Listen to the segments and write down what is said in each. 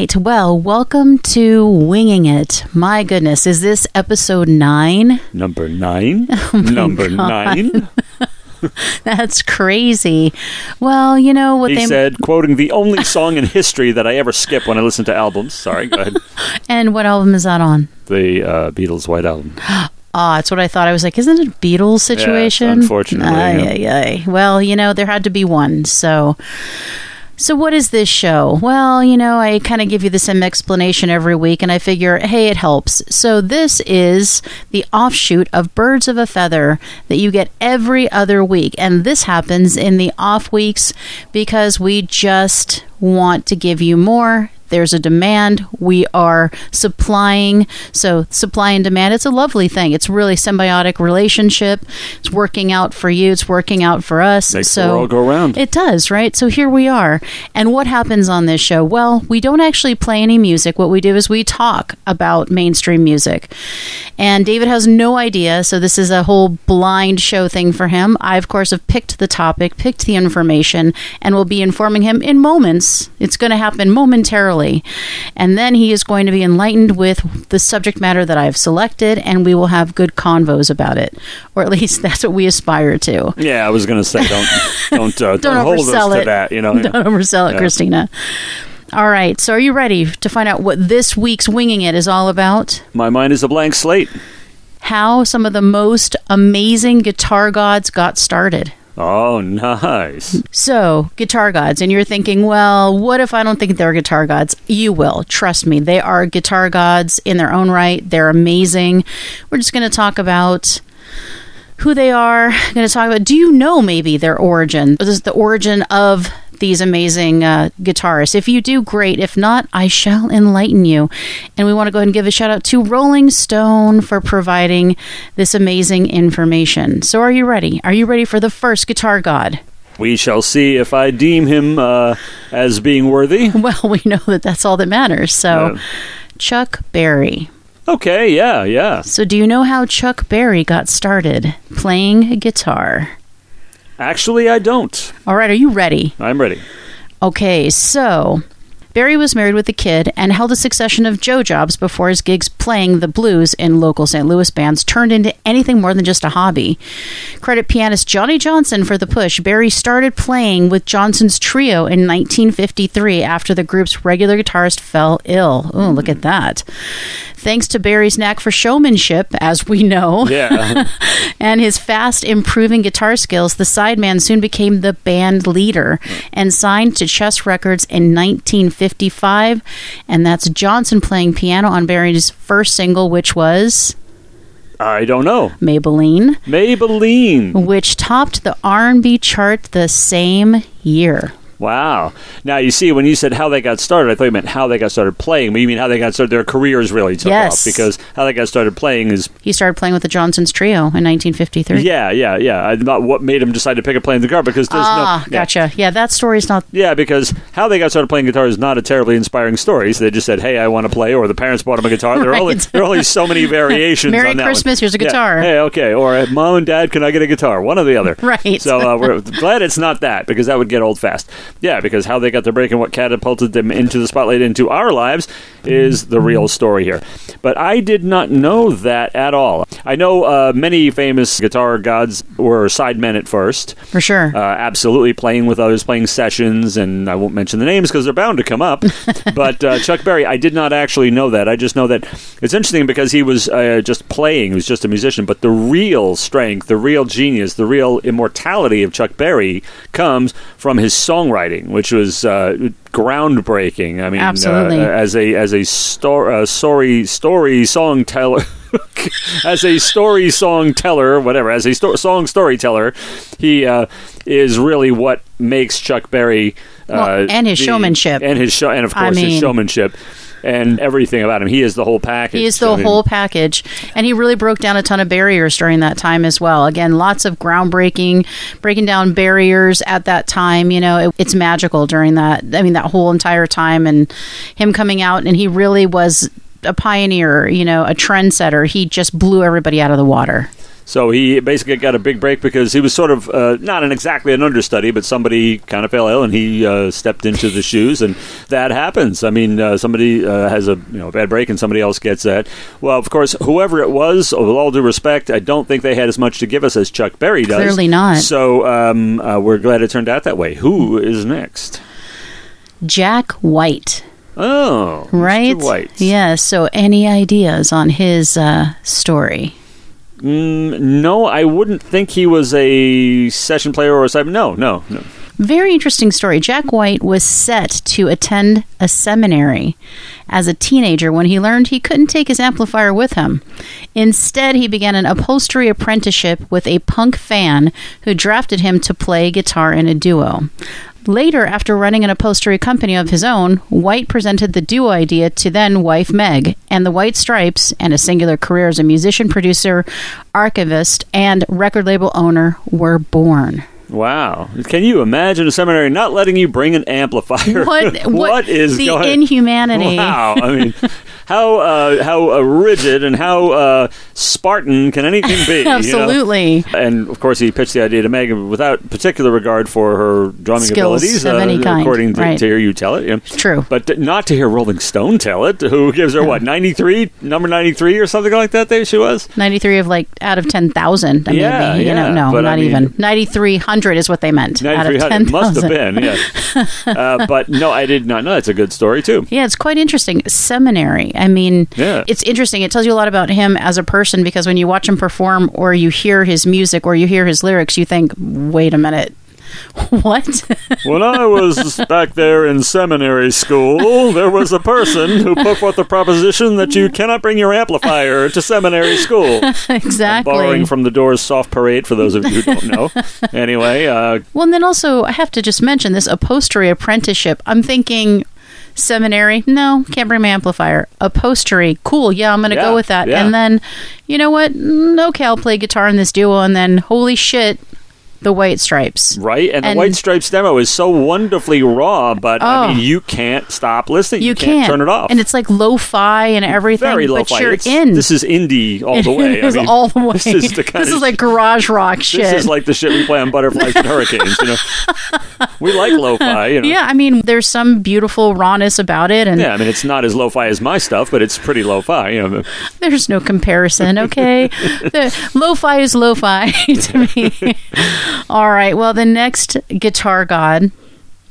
Right. Well, welcome to Winging It. My goodness, is this episode nine? Number nine. Oh Number nine. That's crazy. Well, you know what He they said, quoting the only song in history that I ever skip when I listen to albums. Sorry, go ahead. and what album is that on? The uh, Beatles' White Album. Ah, that's what I thought. I was like, isn't it a Beatles situation? unfortunately, Ay, yeah. ay, ay. Well, you know, there had to be one. So, so what is this show? Well, you know, I kind of give you the same explanation every week, and I figure, hey, it helps. So this is the offshoot of Birds of a Feather that you get every other week, and this happens in the off weeks because we just want to give you more there's a demand. We are supplying. So supply and demand it's a lovely thing. It's really symbiotic relationship. It's working out for you. It's working out for us. Makes so the world go round. it does right? So here we are. And what happens on this show? Well we don't actually play any music. What we do is we talk about mainstream music. And david has no idea so this is a whole blind show thing for him. I of course have picked the topic picked the information and will be informing him in moments. It's going to happen momentarily and then he is going to be enlightened with the subject matter that I've selected, and we will have good convos about it, or at least that's what we aspire to. Yeah, I was going to say, don't don't uh, Don't hold us oversell to it. that. You know, Don't oversell it, Yeah. Christina. All right, so are you ready to find out what this week's Winging It is all about? my mind is a blank slate. How some of the most amazing guitar gods got started. Oh, nice. So, guitar gods, and you're thinking, well, what if I don't think they're guitar gods? You will. Trust me. They are guitar gods in their own right. They're amazing. We're just going to talk about who they are. going to talk about, do you know maybe their origin? This is the origin of these amazing uh, guitarists. If you do, great. If not, I shall enlighten you. And we want to go ahead and give a shout out to Rolling Stone for providing this amazing information. So, are you ready? Are you ready for the first guitar god? We shall see if I deem him uh, as being worthy. Well, we know that that's all that matters. So, Yeah. Chuck Berry. Okay, yeah, yeah. So, do you know how Chuck Berry got started playing guitar? Actually, I don't. All right, are you ready? I'm ready. Okay, so Berry was married with a kid and held a succession of Joe jobs before his gigs playing the blues in local St. Louis bands turned into anything more than just a hobby. Credit pianist Johnny Johnson for the push. Berry started playing with Johnson's trio in 1953 after the group's regular guitarist fell ill. Oh, look at that. Thanks to Berry's knack for showmanship, as we know, Yeah. and his fast improving guitar skills, the sideman soon became the band leader and signed to Chess Records in 1955. And that's Johnson playing piano on Berry's first single, which was I don't know. Maybelline, Maybelline. which topped the R&B chart the same year. Wow. Now you see, when you said how they got started, I thought you meant how they got started playing. But you mean how they got started? Their careers really took Yes. off because how they got started playing is He started playing with the Johnsons Trio in 1953. yeah, yeah, yeah. I, not what made him decide to pick up playing the guitar because there's Ah, no yeah. gotcha. Yeah, that story's not Yeah, because how they got started playing guitar is not a terribly inspiring story. So they just said, "Hey, I want to play," or the parents bought him a guitar. There are only there are only so many variations. Merry on that Christmas, one. here's a Yeah. guitar. Hey, okay, or uh, mom and dad, can I get a guitar? One or the other. Right. So uh, we're glad it's not that because that would get old fast. Yeah, because how they got their break and what catapulted them into the spotlight into our lives is the real story here. But I did not know that at all. I know uh, many famous guitar gods were sidemen at first for sure. uh, absolutely playing with others, playing sessions, and I won't mention the names because they're bound to come up. but uh, Chuck Berry, I did not actually know that. I just know that it's interesting because he was uh, just playing; he was just a musician. But the real strength, the real genius, the real immortality of Chuck Berry comes from his songwriting, which was. Uh, groundbreaking. I mean, uh, as a as a sto- uh, story story song teller, as a story song teller, whatever, as a sto- song storyteller, he uh, is really what makes Chuck Berry. Uh, Well, and his showmanship. and his show, and of I course his showmanship, and everything about him. He is the whole package. He is the I mean, whole package, and he really broke down a ton of barriers during that time as well. Again, lots of groundbreaking, breaking down barriers at that time. You know, it, it's magical during that. I mean, that whole entire time, and him coming out, and he really was a pioneer. You know, a trendsetter. He just blew everybody out of the water. So he basically got a big break because he was sort of uh, not an exactly an understudy, but somebody kind of fell ill and he uh, stepped into the shoes, and that happens. I mean, uh, somebody uh, has a you know bad break and somebody else gets that. Well, of course, whoever it was, with all due respect, I don't think they had as much to give us as Chuck Berry does. Clearly not. So um, uh, we're glad it turned out that way. Who is next? Jack White. Oh, Right? Mr. White. Yeah, so any ideas on his uh, story? Mm, no, I wouldn't think he was a session player or a side. No, no, no. Very interesting story. Jack White was set to attend a seminary as a teenager when he learned he couldn't take his amplifier with him. Instead, he began an upholstery apprenticeship with a punk fan who drafted him to play guitar in a duo. Later, after running an upholstery company of his own, White presented the duo idea to then wife Meg, and the White Stripes, and a singular career as a musician, producer, archivist, and record label owner were born. Wow. Can you imagine a seminary not letting you bring an amplifier? What, what is the going inhumanity? Wow. I mean, how uh, how uh, rigid and how uh, Spartan can anything be? you know? Absolutely. And of course, he pitched the idea to Megan without particular regard for her drumming Skills abilities, of uh, any kind, according to, right. to hear you tell it. yeah. True. But not to hear Rolling Stone tell it. Who gives her what ninety three, number ninety three, or something like that? There she was. 93 of like out of 10,000. maybe. Yeah, you know, yeah, no, but I not mean- even. 9,300 is what they meant. 9300 must have been, yeah. uh, but no, I did not know. That's a good story too. Yeah, it's quite interesting. Seminary. I mean, Yeah. it's interesting. It tells you a lot about him as a person because when you watch him perform or you hear his music or you hear his lyrics, you think, wait a minute. What? When I was back there in seminary school, there was a person who put forth the proposition that you cannot bring your amplifier to seminary school. exactly. Borrowing from the Doors soft parade for those of you who don't know. Anyway, uh, Well, and then also, I have to just mention this upholstery apprenticeship. I'm thinking seminary, no, can't bring my amplifier. Upholstery, cool, yeah, I'm going to Yeah, go with that. yeah. And then, you know what? Okay, I'll play guitar in this duo, and then, holy shit, the White Stripes. right? And, And- the White Stripes demo is so wonderfully raw, but I Oh. mean, you can't stop listening. You, can't, turn it off. And it's like lo-fi and everything, very you're it's, in. This is indie all the way. I mean, all the way. This is the kind This is like garage rock shit. This is like the shit we play on Butterflies and Hurricanes. You know, we like lo-fi. You know. yeah, I mean, there's some beautiful rawness about it, and Yeah, I mean it's not as lo-fi as my stuff, but it's pretty lo-fi. You know, There's no comparison, okay? lo-fi is lo-fi to me. All right. Well, the next guitar god,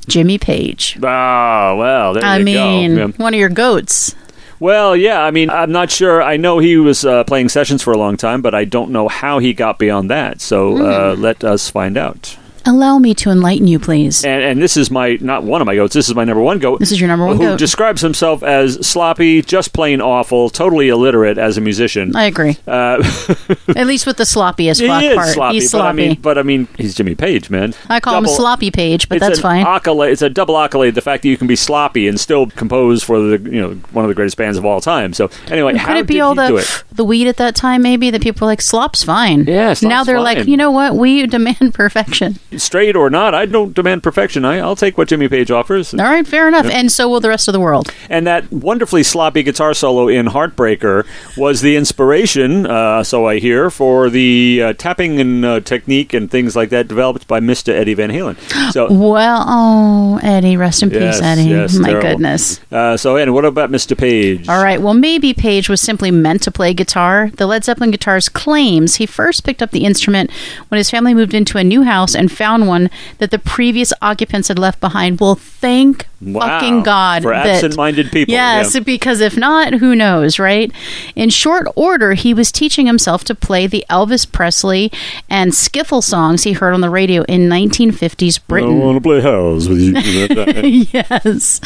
Jimmy Page. ah, well, there I you mean, go. Yeah. one of your goats. Well, yeah, I mean, I'm not sure. I know he was uh, playing sessions for a long time, but I don't know how he got beyond that. So uh, Hmm. let us find out. Allow me to enlighten you, please. And, and this is my not one of my goats. This is my number one goat. This is your number one goat. who goat. describes himself as sloppy, just plain awful, totally illiterate as a musician. I agree. Uh, At least with the sloppiest he is part. sloppy, He's but I sloppy. mean, but I mean, he's Jimmy Page, man. I call him Sloppy Page, but that's fine. Accolade, it's a double accolade. The fact that you can be sloppy and still compose for the you know one of the greatest bands of all time. So anyway, how Could it be did all the the weed at that time? Maybe that people were like slop's fine. Yeah, slop's now they're like, you know what? We demand perfection. Straight or not, I don't demand perfection. I, I'll take what Jimmy Page offers. All right, fair enough. And so will the rest of the world. And that wonderfully sloppy guitar solo in Heartbreaker was the inspiration, uh, so I hear, for the uh, tapping and uh, technique and things like that developed by Mr. Eddie Van Halen. So, Well, oh, Eddie, rest in Yes, peace, Eddie. yes, My terrible. goodness. uh, so and what about Mr. Page? All right. Well, maybe Page was simply meant to play guitar. The Led Zeppelin guitarist claims he first picked up the instrument when his family moved into a new house and found one that the previous occupants had left behind. Well, thank Wow. fucking God For that- absent-minded people, Yes, yeah. because if not, who knows, right? In short order, he was teaching himself to play the Elvis Presley and skiffle songs he heard on the radio in 1950s Britain. I want to play house with you. yes.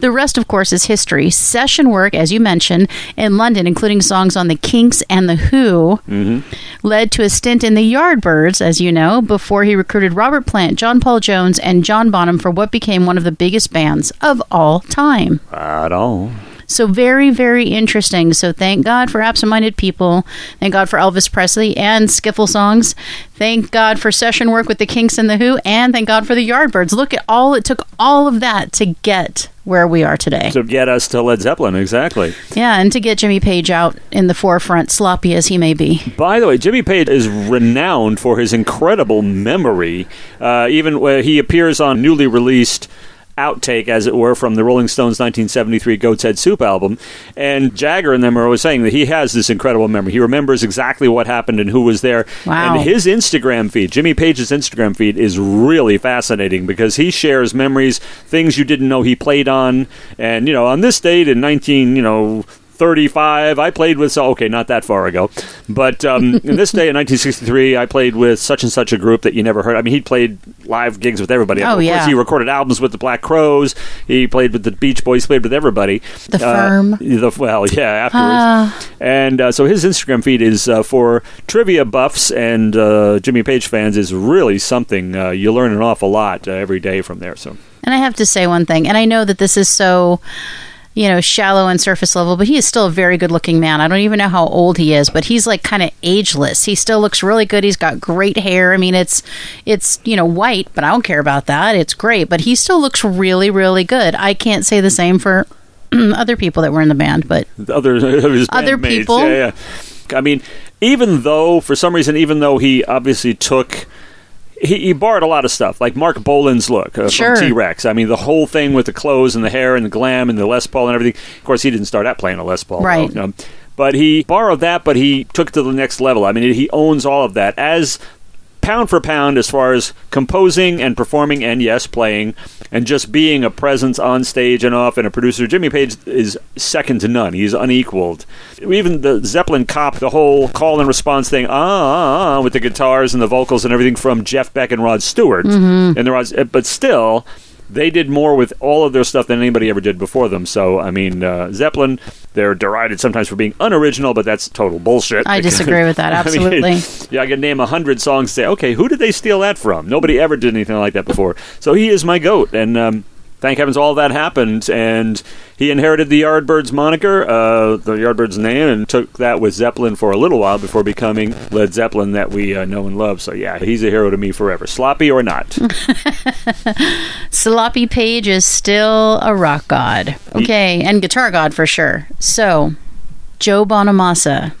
The rest, of course, is history. Session work, as you mentioned, in London, including songs on the Kinks and the Who, mm-hmm. led to a stint in the Yardbirds, as you know, before he recruited Robert Plant, John Paul Jones, and John Bonham for what became one of the biggest bands of all time. At all. So very, very interesting. So thank God for absent-minded people. Thank God for Elvis Presley and skiffle songs. Thank God for session work with the Kinks and the Who, and thank God for the Yardbirds. Look at all it took all of that to get where we are today. to get us to Led Zeppelin, exactly. yeah, and to get Jimmy Page out in the forefront, sloppy as he may be. By the way, Jimmy Page is renowned for his incredible memory. Uh, even where he appears on newly released outtake, as it were, from the Rolling Stones 1973 Goat's Head Soup album. And Jagger and them are always saying that he has this incredible memory. He remembers exactly what happened and who was there. Wow. And his Instagram feed, Jimmy Page's Instagram feed, is really fascinating because he shares memories, things you didn't know he played on. And, you know, on this date in 19, you know, 35. I played with, so okay, not that far ago. But um, in this day in 1963, I played with such and such a group that you never heard. I mean, he played live gigs with everybody. Oh, of yeah. course, he recorded albums with the Black Crowes. He played with the Beach Boys, played with everybody. The Firm. The, well, yeah, afterwards. and uh, so his Instagram feed is uh, for trivia buffs and uh, Jimmy Page fans is really something. Uh, you learn an awful lot uh, every day from there. So. And I have to say one thing, and I know that this is so, you know, shallow and surface level, but he is still a very good looking man. I don't even know how old he is, but he's like kind of ageless. He still looks really good. He's got great hair. I mean, it's it's, you know, white, but I don't care about that. It's great, but he still looks really really good. I can't say the same for other people that were in the band, but the other his Other people? Yeah, yeah. I mean, even though for some reason, even though he obviously took. He, he borrowed a lot of stuff, like Marc Bolan's look uh, Sure. from T Rex. I mean, the whole thing with the clothes and the hair and the glam and the Les Paul and everything. Of course, he didn't start out playing a Les Paul, Right. though, um, but he borrowed that, but he took it to the next level. I mean, he owns all of that as pound for pound as far as composing and performing and yes playing and just being a presence on stage and off and a producer. Jimmy page is second to none. He's unequaled. Even the zeppelin cop the whole call and response thing ah, ah, ah with the guitars and the vocals and everything from jeff beck and rod stewart. And the rods but still they did more with all of their stuff than anybody ever did before them. So, I mean, uh, Zeppelin, they're derided sometimes for being unoriginal, but that's total bullshit. I disagree with that, I mean, absolutely. yeah, I can name a hundred songs. Say, okay, who did they steal that from? Nobody ever did anything like that before. So he is my goat, and um, thank heavens all that happened. And he inherited the Yardbirds moniker, uh, the Yardbirds name, and took that with Zeppelin for a little while before becoming Led Zeppelin that we uh, know and love. So yeah, he's a hero to me forever, sloppy or not. Sloppy Page is still a rock god. Okay, and guitar god for sure. So, Joe Bonamassa.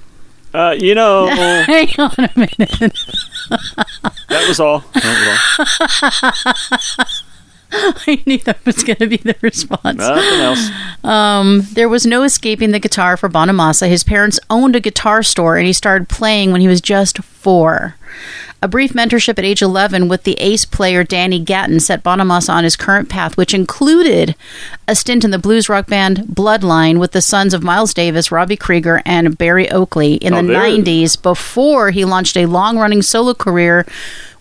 uh, you know, Hang on a minute. was all. That was all. I knew that was going to be the response. Nothing else. Um, there was no escaping the guitar for Bonamassa. His parents owned a guitar store, and he started playing when he was just four. A brief mentorship at age 11 with the ace player Danny Gatton set Bonamassa on his current path, which included a stint in the blues rock band Bloodline with the sons of Miles Davis, Robby Krieger, and Berry Oakley in Oh, the there- 90s before he launched a long running solo career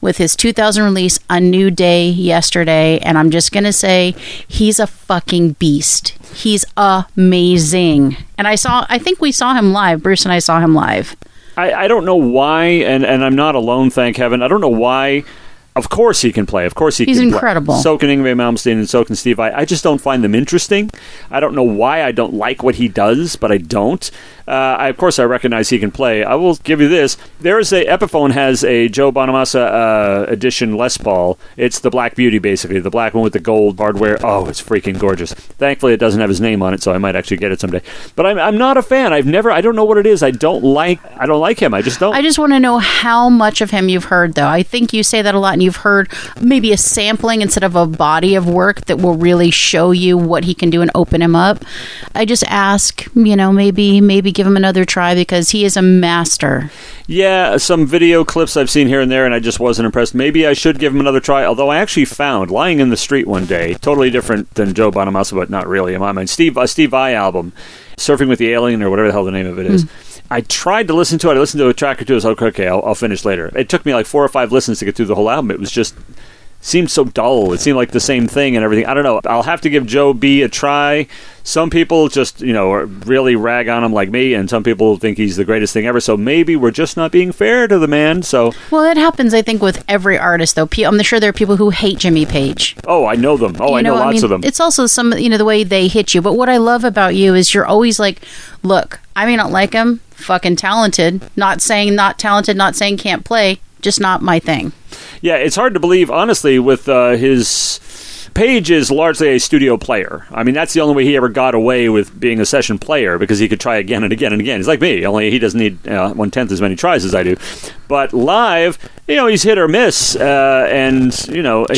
with his 2000 release A New Day Yesterday. And I'm just going to say, he's a fucking beast. He's amazing. And I saw, I think we saw him live. Bruce and I saw him live. I, I don't know why, and, and I'm not alone, thank heaven. I don't know why. Of course he can play. Of course he He's can play. incredible. So can Yngwie Malmsteen and so can Steve Vai. I just don't find them interesting. I don't know why I don't like what he does, but I don't. Uh, I, of course, I recognize he can play. I will give you this. There is a Epiphone has a Joe Bonamassa uh, edition Les Paul. It's the Black Beauty, basically the black one with the gold hardware. Oh, it's freaking gorgeous. Thankfully, it doesn't have his name on it, so I might actually get it someday. But I'm, I'm not a fan. I've never. I don't know what it is. I don't like. I don't like him. I just don't. I just want to know how much of him you've heard, though. I think you say that a lot, and you've heard maybe a sampling instead of a body of work that will really show you what he can do and open him up. I just ask, you know, maybe maybe give him another try because he is a master. Yeah, some video clips I've seen here and there, and I just wasn't impressed. Maybe I should give him another try. Although I actually found lying in the street one day, totally different than Joe Bonamassa, but not really in my mind. Steve uh, Steve Vai album, "Surfing with the Alien" or whatever the hell the name of it is. I tried to listen to it. I listened to a track or two. I was like, okay, I'll, I'll finish later. It took me like four or five listens to get through the whole album. It was just seemed so dull. It seemed like the same thing and everything. I don't know. I'll have to give Joe B a try. Some people just, you know, really rag on him like me, and some people think he's the greatest thing ever. So maybe we're just not being fair to the man. So, Well, that happens, I think, with every artist, though. I'm sure there are people who hate Jimmy Page. oh, I know them. Oh, I You know, what lots mean? of them. It's also some, you know, the way they hit you. But what I love about you is you're always like, look, I may not like him, fucking talented. Not saying not talented, not saying can't play, just not my thing. Yeah, it's hard to believe, honestly, with uh, his Page is largely a studio player. I mean, that's the only way he ever got away with being a session player because he could try again and again and again. He's like me, only he doesn't need uh, one tenth as many tries as I do. But live, you know, he's hit or miss. Uh, and, you know, he,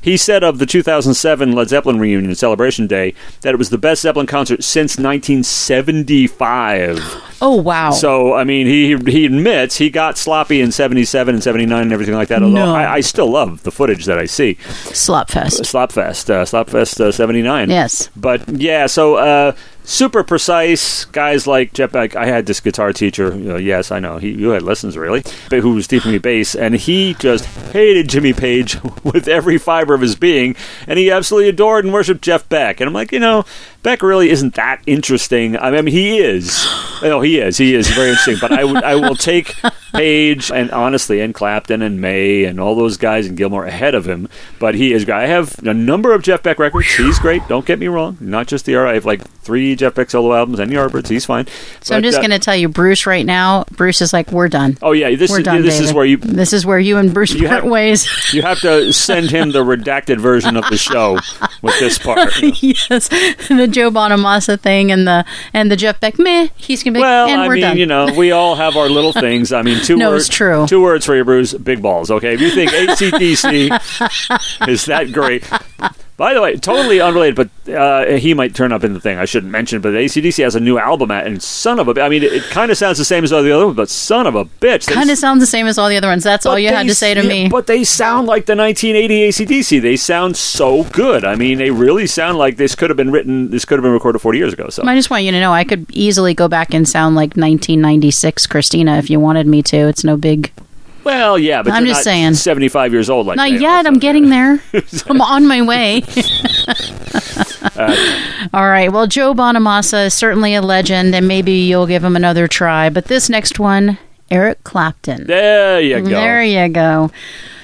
he said of the 2007 Led Zeppelin reunion, Celebration Day, that it was the best Zeppelin concert since 1975. Oh wow. So I mean, he he admits he got sloppy in '77 and '79 and everything like that. Although No. I, I still love the footage that I see. Slopfest. Slopfest, uh, Slopfest uh, '79. Yes. But yeah, so uh, super precise guys like Jeff. Beck. I had this guitar teacher. Uh, yes, I know he you had lessons really, but who was teaching me bass, and he just hated Jimmy Page with every fiber of his being, and he absolutely adored and worshipped Jeff Beck. And I'm like, you know, Beck really isn't that interesting. I mean, he is. No, he is. He is very interesting. But I I will take Page and honestly, and Clapton and May and all those guys and Gilmour ahead of him. But he is. I have a number of Jeff Beck records. He's great. Don't get me wrong. Not just the I have like three Jeff Beck solo albums and the Yardbirds. He's fine. So I'm just uh, going to tell you, Bruce, right now. Bruce is like, we're done. Oh yeah, this We're is done. this is where you This is where you and Bruce You part have- ways. you have to send him the redacted version of the show with this part. yes, the Joe Bonamassa thing and the and the Jeff Beck meh. He's gonna be Well, and I we're mean, done. you know, we all have our little things. I mean, two No, words. true. Two words for you, Bruce. Big balls. Okay, if you think ACDC is that great. By the way, totally unrelated, but uh, he might turn up in the thing. I shouldn't mention, but ACDC has a new album out, and son of a, I mean, it, it kind of sounds the same as all the other ones, but son of a bitch, Kind of sounds the same as all the other ones. That's all you had to say to me. But they sound like the 1980 ACDC. They sound so good. I mean, they really sound like this could have been written, this could have been recorded 40 years ago. So I just want you to know I could easily go back and sound like 1996 Christina if you wanted me to. It's no big. Well, yeah, but I'm you're just not saying. 75 years old like Not yet. I'm getting there. I'm on my way. All right. Well, Joe Bonamassa is certainly a legend, and maybe you'll give him another try. But this next one, Eric Clapton. There you go. There you go.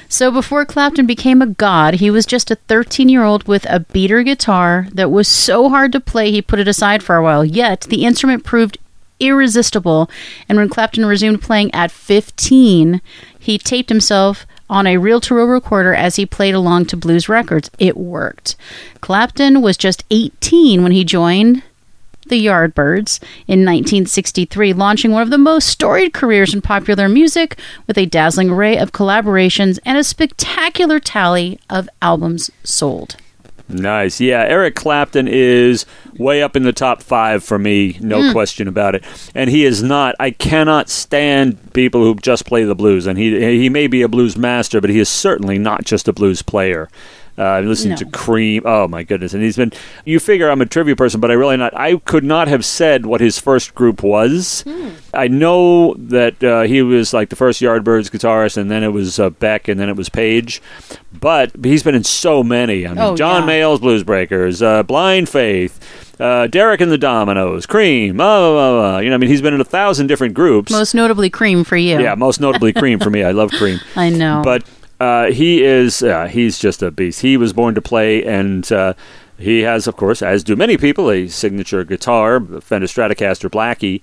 So before Clapton became a god, he was just a 13 year old with a beater guitar that was so hard to play he put it aside for a while. Yet the instrument proved irresistible, and when Clapton resumed playing at 15, he taped himself on a reel to reel recorder as he played along to blues records. It worked. Clapton was just 18 when he joined the Yardbirds in 1963, launching one of the most storied careers in popular music with a dazzling array of collaborations and a spectacular tally of albums sold. Nice. Yeah, Eric Clapton is way up in the top five for me, no Hmm. question about it. And he is not. I cannot stand people who just play the blues. And he he may be a blues master, but he is certainly not just a blues player. Uh, I'm listening No. to Cream. Oh my goodness! And he's been. You figure I'm a trivia person, but I really not. I could not have said what his first group was. Hmm. I know that uh, he was like the first Yardbirds guitarist, and then it was uh, Beck, and then it was Page. But he's been in so many. I mean, Oh, John yeah. Mayall's Blues Breakers, uh, Blind Faith, uh, Derek and the Dominos, Cream. blah, blah, blah, blah. You know, I mean, he's been in a thousand different groups. Most notably, Cream for you. yeah, most notably Cream for me. I love Cream. I know. But uh, he is, uh, he's just a beast. He was born to play, and uh, he has, of course, as do many people, a signature guitar, Fender Stratocaster Blackie.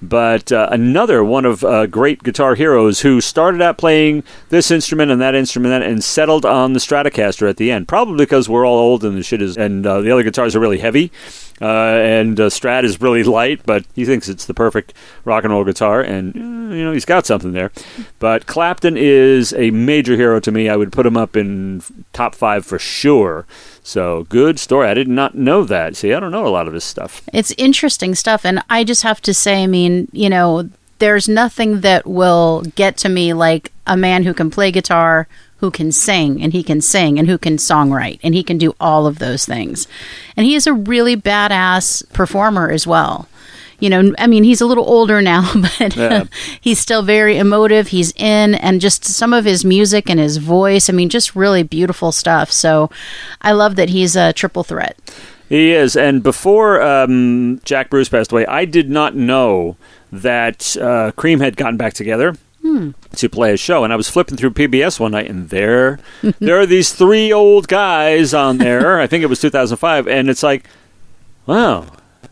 But uh, another one of uh, great guitar heroes who started out playing this instrument and that instrument and settled on the Stratocaster at the end. Probably because we're all old and the shit is, and uh, the other guitars are really heavy. Uh, and uh, Strat is really light, but he thinks it's the perfect rock and roll guitar, and uh, you know he's got something there. But Clapton is a major hero to me. I would put him up in top five for sure. So good story. I did not know that. See, I don't know a lot of this stuff. It's interesting stuff. And I just have to say, I mean, you know, there's nothing that will get to me like a man who can play guitar, who can sing, and he can sing, and who can songwrite, and he can do all of those things. And he is a really badass performer as well. You know, I mean, he's a little older now, but Yeah. he's still very emotive. He's in, and just some of his music and his voice. I mean, just really beautiful stuff. So I love that he's a triple threat. He is. And before um, Jack Bruce passed away, I did not know that uh, Cream had gotten back together. To play a show, and I was flipping through PBS one night, and there, there are these three old guys on there. I think it was 2005, and it's like, wow,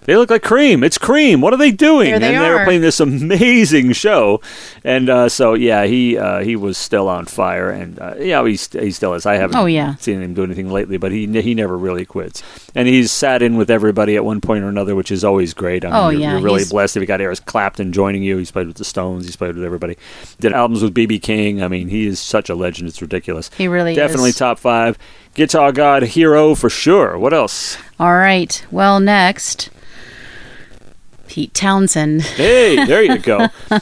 they look like Cream. It's Cream. What are they doing? There they and they were are. playing this amazing show, and uh, so yeah, he uh, he was still on fire, and uh, yeah, he he still is. I haven't Oh, yeah. seen him do anything lately, but he he never really quits, and he's sat in with everybody at one point or another, which is always great. I mean, Oh, you're, yeah, you're really he's- blessed if you got Eric Clapton joining you. He's played with the Stones. He's played with everybody. Did albums with BB King. I mean, he is such a legend. It's ridiculous. He really Definitely is. top five. Guitar God hero for sure. What else? All right. Well, next, Pete Townshend. Hey, there you go.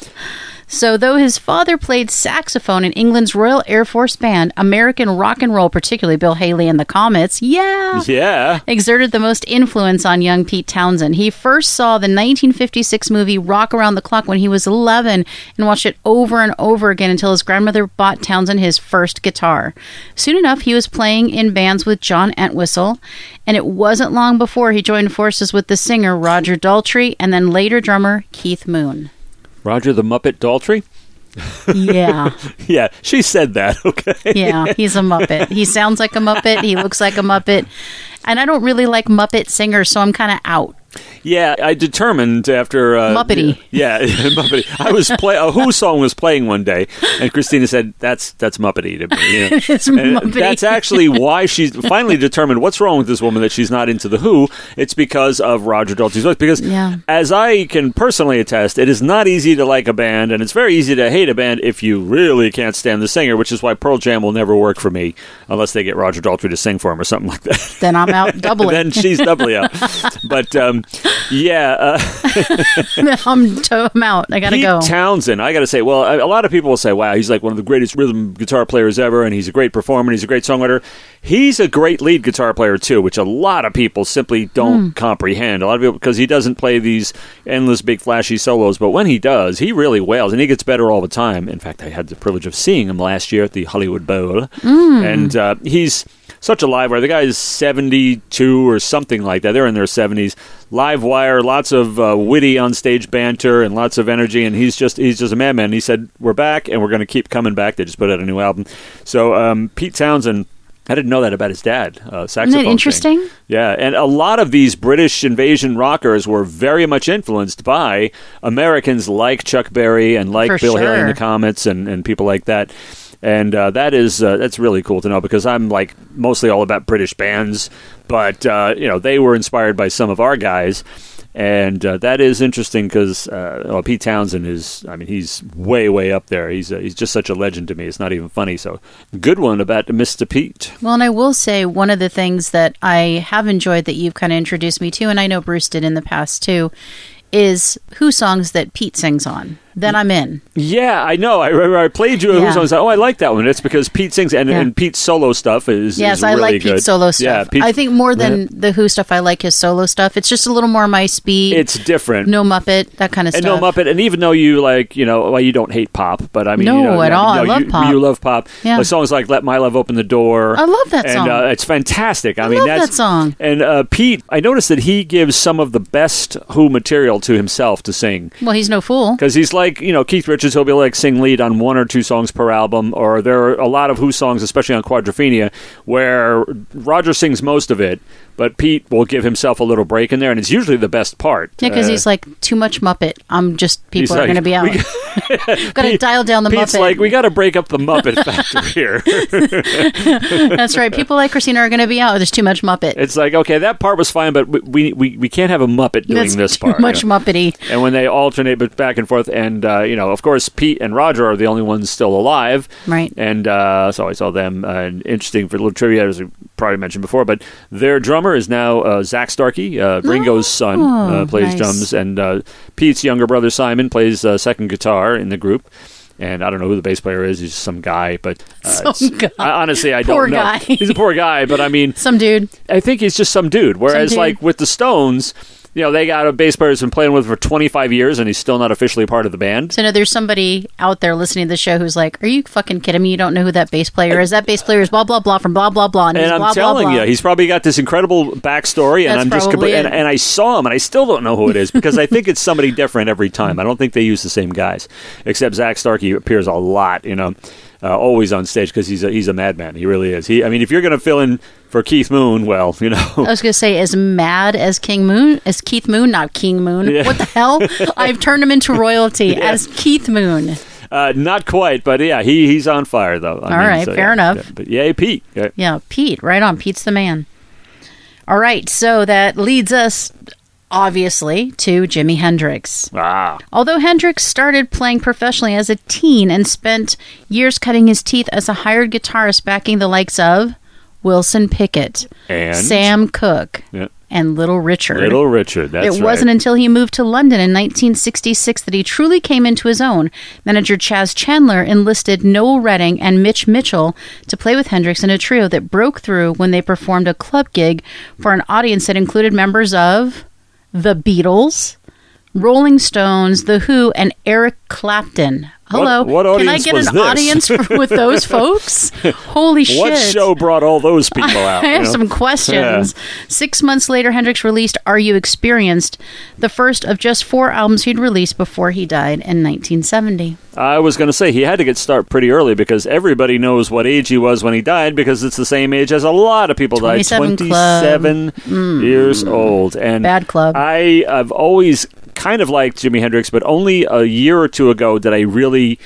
So, though his father played saxophone in England's Royal Air Force Band, American rock and roll, particularly Bill Haley and the Comets, yeah, yeah. exerted the most influence on young Pete Townshend. He first saw the 1956 movie Rock Around the Clock when he was 11 and watched it over and over again until his grandmother bought Townshend his first guitar. Soon enough, he was playing in bands with John Entwistle, and it wasn't long before he joined forces with the singer Roger Daltrey and then later drummer Keith Moon. Roger the Muppet Daltrey? Yeah. Yeah, she said that, okay. Yeah, he's a Muppet. He sounds like a Muppet. He looks like a Muppet. And I don't really like Muppet singers, so I'm kind of out. Yeah, I determined after uh, Muppety. Yeah, Muppety. I was play a Who song was playing one day, and Christina said, "That's that's Muppety to me." you know. Muppety. That's actually why she finally determined what's wrong with this woman that she's not into the Who. It's because of Roger Daltrey's voice. Because Yeah. as I can personally attest, it is not easy to like a band, and it's very easy to hate a band if you really can't stand the singer. Which is why Pearl Jam will never work for me unless they get Roger Daltrey to sing for him or something like that. Then I'm out doubly. then she's doubly out. But um, yeah, uh, I'm, to- I'm out. I got to go. Townshend, I got to say, well, a, a lot of people will say, wow, he's like one of the greatest rhythm guitar players ever, and he's a great performer, and he's a great songwriter. He's a great lead guitar player, too, which a lot of people simply don't comprehend. A lot of people, because he doesn't play these endless, big, flashy solos, but when he does, he really wails, and he gets better all the time. In fact, I had the privilege of seeing him last year at the Hollywood Bowl, and uh, he's such a live wire. The guy is 72 or something like that. They're in their 70s. Live wire, lots of uh, witty on stage banter and lots of energy. And he's just he's just a madman. He said, "We're back and we're going to keep coming back." They just put out a new album. So um, Pete Townshend. I didn't know that about his dad. Uh, saxophone Isn't that thing. interesting? Yeah, and a lot of these British invasion rockers were very much influenced by Americans like Chuck Berry and like For Bill Haley and the Comets and, and people like that. And uh, that is uh, that's really cool to know because I'm like mostly all about British bands, but uh, you know they were inspired by some of our guys, and uh, that is interesting because uh, well, Pete Townshend is I mean he's way way up there. He's uh, he's just such a legend to me. It's not even funny. So good one about Mr. Pete. Well, and I will say one of the things that I have enjoyed that you've kind of introduced me to, and I know Bruce did in the past too, is who songs that Pete sings on. Then I'm in. Yeah, I know. I remember I played you a Yeah. Who's on. I was like, oh, I like that one. It's because Pete sings, and, Yeah. and Pete's solo stuff is Yes, is I really like good. Pete's solo stuff. Yeah, Pete's- I think more than the Who stuff, I like his solo stuff. It's just a little more my speed. it's different. no Muppet, that kind of and stuff. no Muppet, and even though you like, you know, well, you don't hate pop, but I mean, No, you know, at all. I you know, love you, pop. You love pop. Yeah. Like songs like "Let My Love Open the Door." I love that and, song. uh, it's fantastic. I, I mean, love that's that song. And uh, Pete, I noticed that he gives some of the best Who material to himself to sing. well, he's no fool. Because he's like, you know, Keith Richards, he'll be like sing lead on one or two songs per album, or there are a lot of Who songs, especially on Quadrophenia, where Roger sings most of it, but Pete will give himself a little break in there, and it's usually the best part. Yeah, because Uh, he's like too much Muppet. I'm just people are like, going to be out. "We Got to dial down the Pete's Muppet. like, we got to break up the Muppet factor here. That's right. People like Christina are going to be out. There's too much Muppet. it's like, okay, that part was fine, but we we, we can't have a Muppet doing That's this too part. much you know? Muppety. and when they alternate but back and forth and uh, you know of course pete and roger are the only ones still alive Right. and uh, so i saw them uh, and interesting for a little trivia as i probably mentioned before but their drummer is now uh, zak starkey uh, ringo's son uh, plays Oh, nice. drums and uh, pete's younger brother simon plays uh, second guitar in the group and I don't know who the bass player is. He's some guy, but uh, Some it's- guy. I, honestly, I Poor don't know. guy. He's a poor guy, but I mean, Some dude. I think he's just some dude. Whereas, dude. like with the Stones, you know, they got a bass player who's been playing with for 25 years, and he's still not officially part of the band. So now there's somebody out there listening to the show who's like, "Are you fucking kidding me? You don't know who that bass player is? That bass player is blah blah blah from blah blah blah." And, he's And I'm blah, telling blah, blah. you, he's probably got this incredible backstory, and That's I'm just and, and I saw him, and I still don't know who it is because I think it's somebody different every time. I don't think they use the same guys, except Zak Starkey appears a lot, you know. Uh, always on stage because he's a, he's a madman. He really is. He, I mean, if you're going to fill in for Keith Moon, well, you know, I was going to say, as mad as King Moon, as Keith Moon, not King Moon. Yeah. What the hell? I've turned him into royalty as Keith Moon. uh, not quite, but yeah, he he's on fire though. I All right, fair yeah, enough. yeah. But yay, Pete. Yeah. Yeah, Pete, right on. Pete's the man. All right, so that leads us, obviously, to Jimi Hendrix. Ah, Although Hendrix started playing professionally as a teen and spent years cutting his teeth as a hired guitarist backing the likes of Wilson Pickett, and Sam Cooke, Yeah. and Little Richard. Little Richard. That's it wasn't right. until he moved to London in 1966 that he truly came into his own. Manager Chas Chandler enlisted Noel Redding and Mitch Mitchell to play with Hendrix in a trio that broke through when they performed a club gig for an audience that included members of the Beatles, Rolling Stones, The Who, and Eric Clapton. Hello. what Can I get an this? audience for, with those folks? Holy shit. What show brought all those people out? I have you know? some questions. Six months later, Hendrix released Are You Experienced, the first of just four albums he'd released before he died in 1970. I was going to say he had to get started pretty early because everybody knows what age he was when he died because it's the same age as a lot of people died. 27 club. 27 years mm. old. And Bad club. I, I've always kind of like Jimi Hendrix, but only a year or two ago did I really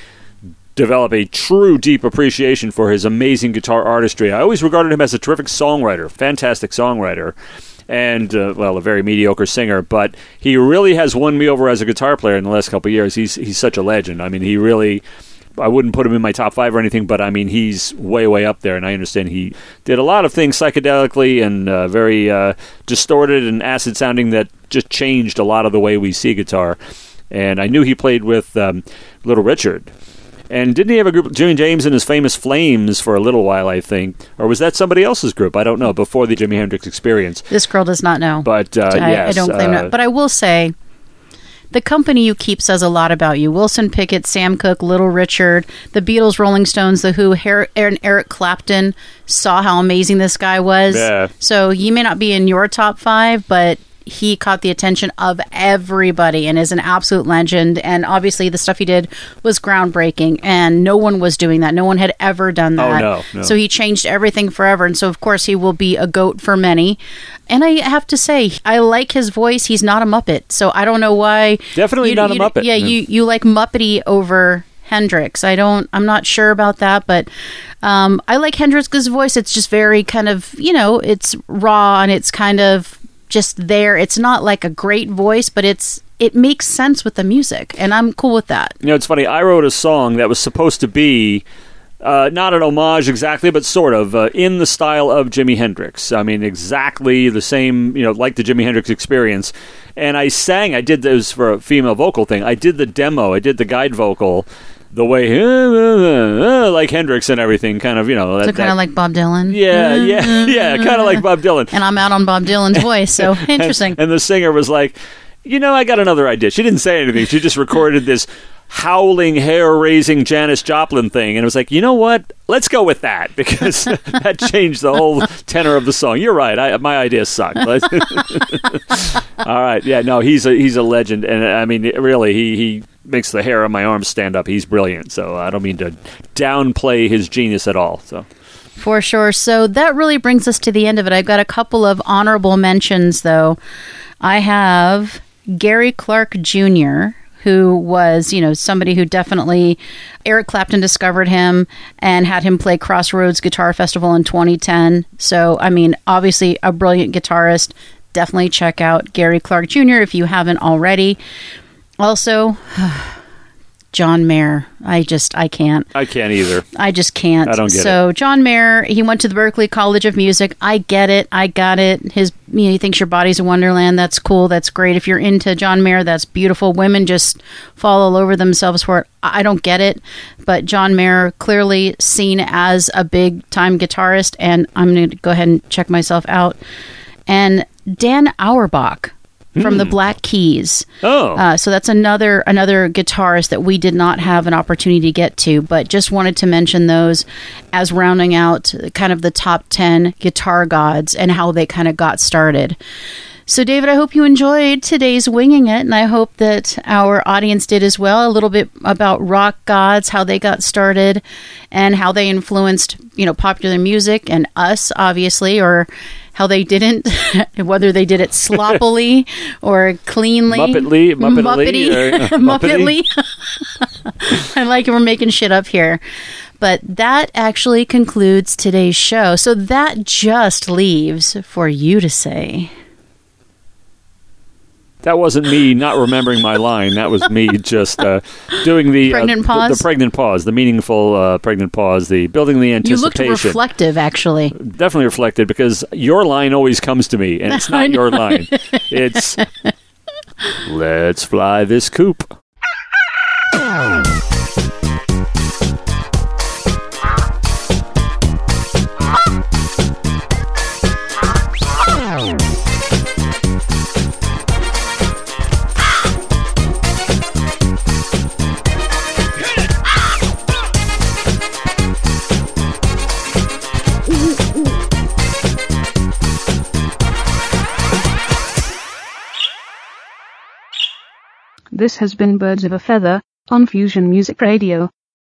develop a true deep appreciation for his amazing guitar artistry. I always regarded him as a terrific songwriter, fantastic songwriter. And uh, well, a very mediocre singer, but he really has won me over as a guitar player in the last couple years. He's he's such a legend. I mean, he really I wouldn't put him in my top five or anything, but I mean, he's way, way up there. And I understand he did a lot of things psychedelically and uh, very uh, distorted and acid sounding that just changed a lot of the way we see guitar. And I knew he played with um, Little Richard. And didn't he have a group, Jimmy James and his famous Flames, for a little while, I think? Or was that somebody else's group? I don't know, before the Jimi Hendrix experience. This girl does not know. But uh, I, yes, I don't claim uh, that. But I will say the company you keep says a lot about you. Wilson Pickett, Sam Cooke, Little Richard, the Beatles, Rolling Stones, The Who, Her- and Eric Clapton saw how amazing this guy was. Yeah. So he may not be in your top five, but he caught the attention of everybody and is an absolute legend. And obviously, the stuff he did was groundbreaking, and no one was doing that. No one had ever done Oh, that. no, no. So he changed everything forever. And so, of course, he will be a goat for many. And I have to say, I like his voice. He's not a Muppet. So I don't know why. Definitely you- not a Muppet. Yeah, Yeah. you, you like Muppety over Hendrix. I don't, I'm not sure about that, but um, I like Hendrix's voice. It's just very kind of, you know, it's raw and it's kind of just there. It's not like a great voice, but it's, it makes sense with the music. And I'm cool with that. You know, it's funny. I wrote a song that was supposed to be uh, not an homage exactly, but sort of uh, in the style of Jimi Hendrix. I mean, exactly the same, you know, like the Jimi Hendrix experience. And I sang, I did this for a female vocal thing. I did the demo, I did the guide vocal the way, like Hendrix and everything, kind of, you know. That, So kind of like Bob Dylan. yeah, yeah, mm-hmm. yeah, mm-hmm. kind of like Bob Dylan. And I'm out on Bob Dylan's voice. So interesting. And the singer was like, you know, I got another idea. She didn't say anything. She just recorded this howling, hair raising Janis Joplin thing. And it was like, you know what? Let's go with that because that changed the whole tenor of the song. You're right. I, my idea sucked. All right. Yeah, no, he's a, he's a legend. And I mean, really, he, he makes the hair on my arms stand up. He's brilliant. So I don't mean to downplay his genius at all. So. For sure. So that really brings us to the end of it. I've got a couple of honorable mentions, though. I have Gary Clark Jr., who was, you know, somebody who definitely Eric Clapton discovered him and had him play Crossroads Guitar Festival in 2010. So, I mean, obviously a brilliant guitarist. Definitely check out Gary Clark Jr. if you haven't already. Also, John Mayer. I just I can't. I can't either. I just can't. I don't get it. so John Mayer, he went to the Berklee College of Music. I get it. I got it. His you know, he thinks your body's a wonderland. That's cool. That's great. If you're into John Mayer, that's beautiful. Women just fall all over themselves for it. I I don't get it. But John Mayer clearly seen as a big time guitarist, and I'm going to go ahead and check myself out. And Dan Auerbach from the Black Keys. Oh. Uh, so that's another another guitarist that we did not have an opportunity to get to, but just wanted to mention those as rounding out kind of the top ten guitar gods and how they kind of got started. So, David, I hope you enjoyed today's Winging It, and I hope that our audience did as well. A little bit about rock gods, how they got started, and how they influenced, you know, popular music and us, obviously, or how they didn't, whether they did it sloppily or cleanly. Muppetly, Muppetly, uh, Muppetly. Muppetly. I like it. We're making shit up here. But that actually concludes today's show. So that just leaves for you to say. That wasn't me not remembering my line. That was me just uh, doing the pregnant uh, pause. The, the, pregnant pause, the meaningful uh, pregnant pause, the building the anticipation. You looked reflective, actually. Definitely reflected because your line always comes to me, and it's not your line. It's let's fly this coop. This has been Birds of a Feather on Fusion Music Radio.